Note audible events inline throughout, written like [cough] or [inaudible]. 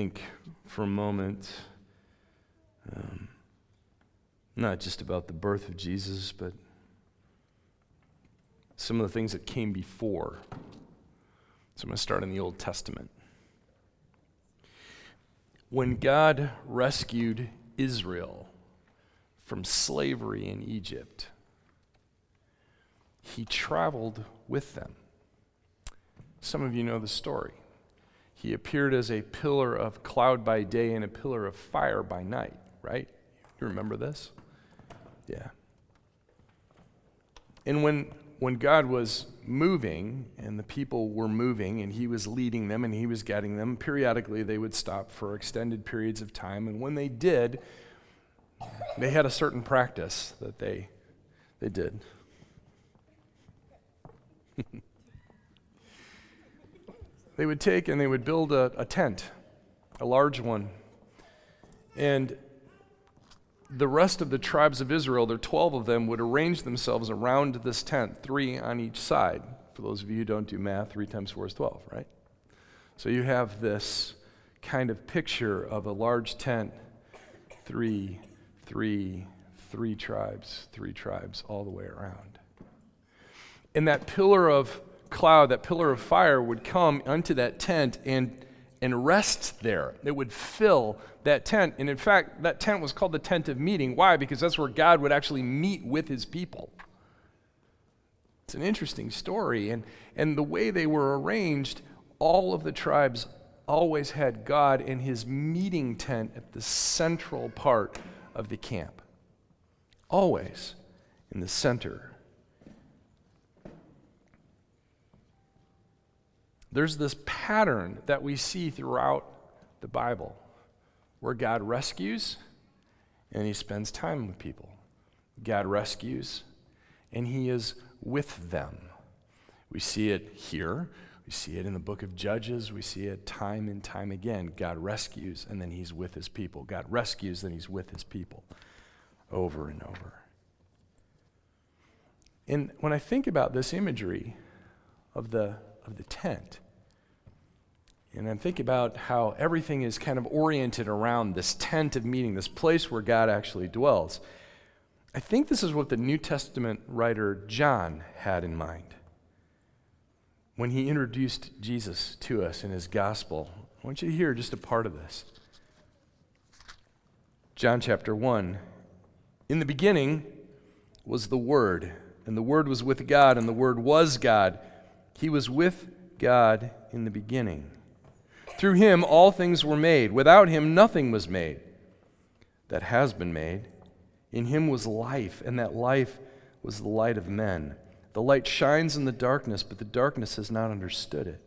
think for a moment, um, not just about the birth of Jesus, but some of the things that came before. So I'm going to start in the Old Testament. When God rescued Israel from slavery in Egypt, he traveled with them. Some of you know the story. He appeared as a pillar of cloud by day and a pillar of fire by night, right? You remember this? Yeah. And when, when God was moving and the people were moving and he was leading them and he was guiding them, periodically they would stop for extended periods of time. And when they did, they had a certain practice that they, they did. [laughs] they would take and they would build a, a tent, a large one. And the rest of the tribes of Israel, there are 12 of them, would arrange themselves around this tent, three on each side. For those of you who don't do math, three times four is 12, right? So you have this kind of picture of a large tent, three, three, three tribes, three tribes all the way around. And that pillar of cloud, that pillar of fire would come unto that tent and, and rest there. It would fill that tent. And in fact, that tent was called the tent of meeting. Why? Because that's where God would actually meet with his people. It's an interesting story. And, and the way they were arranged, all of the tribes always had God in his meeting tent at the central part of the camp. Always in the center There's this pattern that we see throughout the Bible where God rescues and he spends time with people. God rescues and he is with them. We see it here. We see it in the book of Judges. We see it time and time again. God rescues and then he's with his people. God rescues, then he's with his people over and over. And when I think about this imagery of the of the tent. And I'm thinking about how everything is kind of oriented around this tent of meeting, this place where God actually dwells. I think this is what the New Testament writer John had in mind when he introduced Jesus to us in his gospel. I want you to hear just a part of this. John chapter 1. In the beginning was the Word, and the Word was with God, and the Word was God. He was with God in the beginning. Through him all things were made. Without him nothing was made that has been made. In him was life, and that life was the light of men. The light shines in the darkness, but the darkness has not understood it.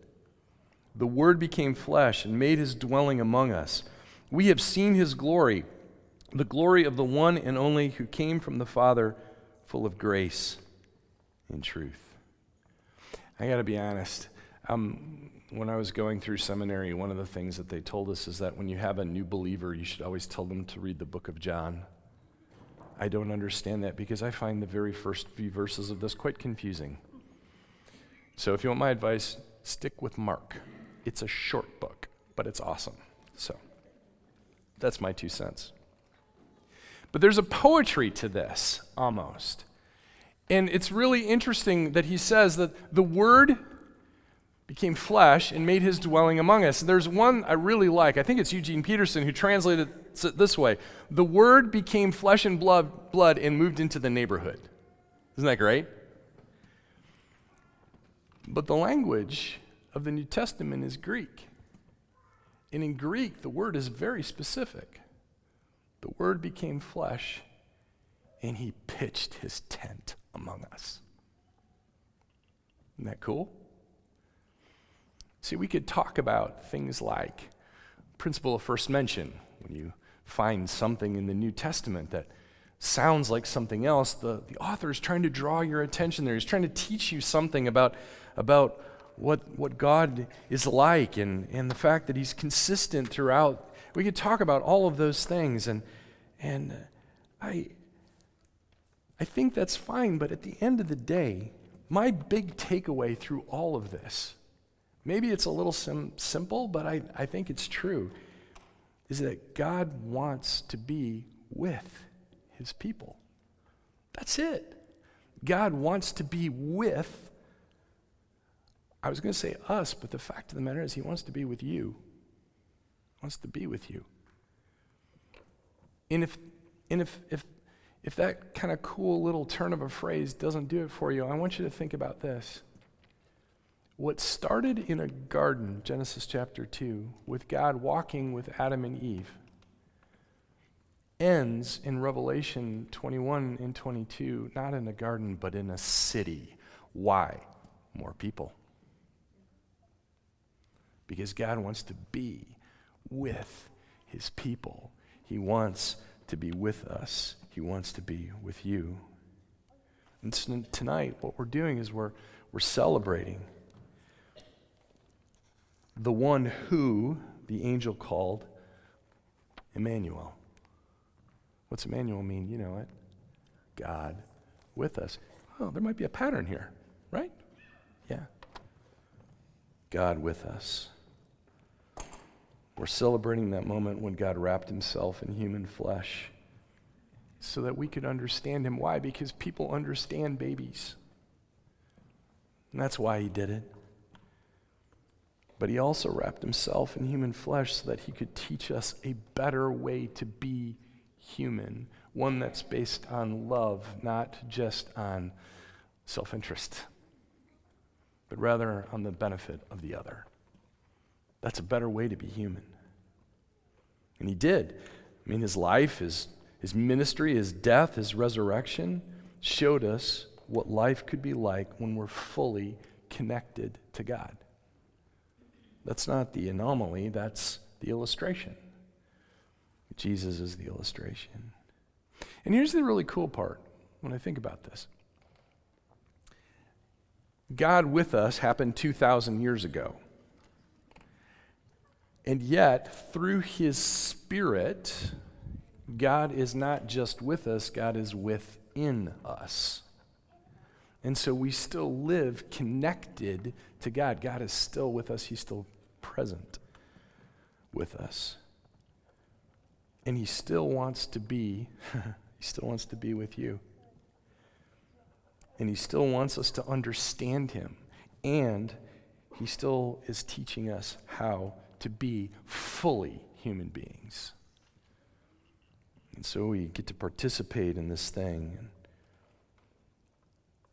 The Word became flesh and made his dwelling among us. We have seen his glory, the glory of the one and only who came from the Father, full of grace and truth. I got to be honest. Um, when I was going through seminary, one of the things that they told us is that when you have a new believer, you should always tell them to read the book of John. I don't understand that because I find the very first few verses of this quite confusing. So if you want my advice, stick with Mark. It's a short book, but it's awesome. So that's my two cents. But there's a poetry to this, almost. And it's really interesting that he says that the word became flesh and made his dwelling among us. There's one I really like. I think it's Eugene Peterson who translated it this way The word became flesh and blood, blood and moved into the neighborhood. Isn't that great? But the language of the New Testament is Greek. And in Greek, the word is very specific. The word became flesh and he pitched his tent among us. Isn't that cool? See, we could talk about things like principle of first mention. When you find something in the New Testament that sounds like something else, the, the author is trying to draw your attention there. He's trying to teach you something about, about what, what God is like and, and the fact that He's consistent throughout. We could talk about all of those things, and, and I, I think that's fine, but at the end of the day, my big takeaway through all of this Maybe it's a little sim- simple, but I, I think it's true. Is that God wants to be with his people. That's it. God wants to be with, I was going to say us, but the fact of the matter is, he wants to be with you. He wants to be with you. And if, and if, if, if that kind of cool little turn of a phrase doesn't do it for you, I want you to think about this. What started in a garden, Genesis chapter 2, with God walking with Adam and Eve, ends in Revelation 21 and 22, not in a garden, but in a city. Why? More people. Because God wants to be with his people. He wants to be with us, he wants to be with you. And tonight, what we're doing is we're, we're celebrating the one who the angel called Emmanuel. What's Emmanuel mean? You know it. God with us. Oh, there might be a pattern here, right? Yeah. God with us. We're celebrating that moment when God wrapped himself in human flesh so that we could understand him. Why? Because people understand babies. And that's why he did it. But he also wrapped himself in human flesh so that he could teach us a better way to be human, one that's based on love, not just on self interest, but rather on the benefit of the other. That's a better way to be human. And he did. I mean, his life, his, his ministry, his death, his resurrection showed us what life could be like when we're fully connected to God. That's not the anomaly, that's the illustration. Jesus is the illustration. And here's the really cool part when I think about this God with us happened 2,000 years ago. And yet, through his Spirit, God is not just with us, God is within us. And so we still live connected to God. God is still with us, He's still present with us. And He still wants to be, [laughs] He still wants to be with you. And He still wants us to understand Him. And He still is teaching us how to be fully human beings. And so we get to participate in this thing.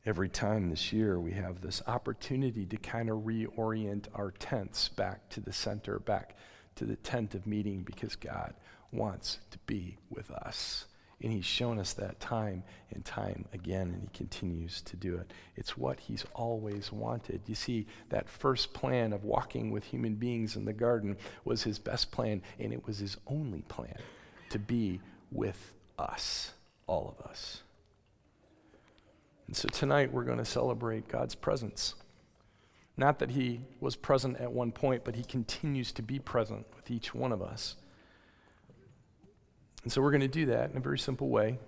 Every time this year, we have this opportunity to kind of reorient our tents back to the center, back to the tent of meeting, because God wants to be with us. And he's shown us that time and time again, and he continues to do it. It's what he's always wanted. You see, that first plan of walking with human beings in the garden was his best plan, and it was his only plan to be with us, all of us. And so tonight we're going to celebrate God's presence. Not that he was present at one point, but he continues to be present with each one of us. And so we're going to do that in a very simple way.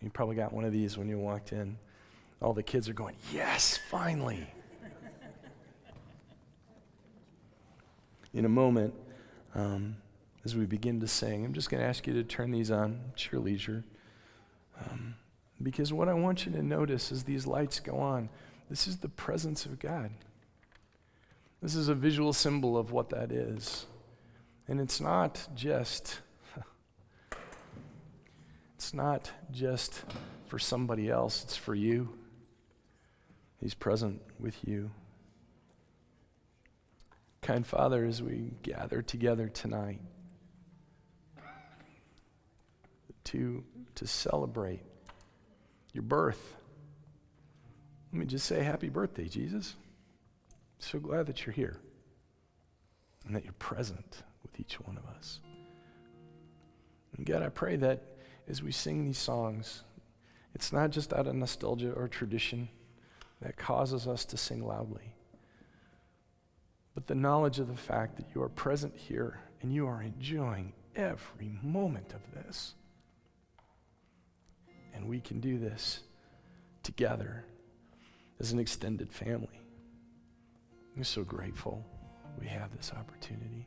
You probably got one of these when you walked in. All the kids are going, Yes, finally. in a moment, um, as we begin to sing, I'm just going to ask you to turn these on at your leisure. Um, because what I want you to notice as these lights go on, this is the presence of God. This is a visual symbol of what that is. And it's not just [laughs] it's not just for somebody else, it's for you. He's present with you. Kind Father, as we gather together tonight to, to celebrate your birth, let me just say happy birthday, Jesus. So glad that you're here and that you're present with each one of us. And God, I pray that as we sing these songs, it's not just out of nostalgia or tradition that causes us to sing loudly, but the knowledge of the fact that you are present here and you are enjoying every moment of this. And we can do this together as an extended family. I'm so grateful we have this opportunity.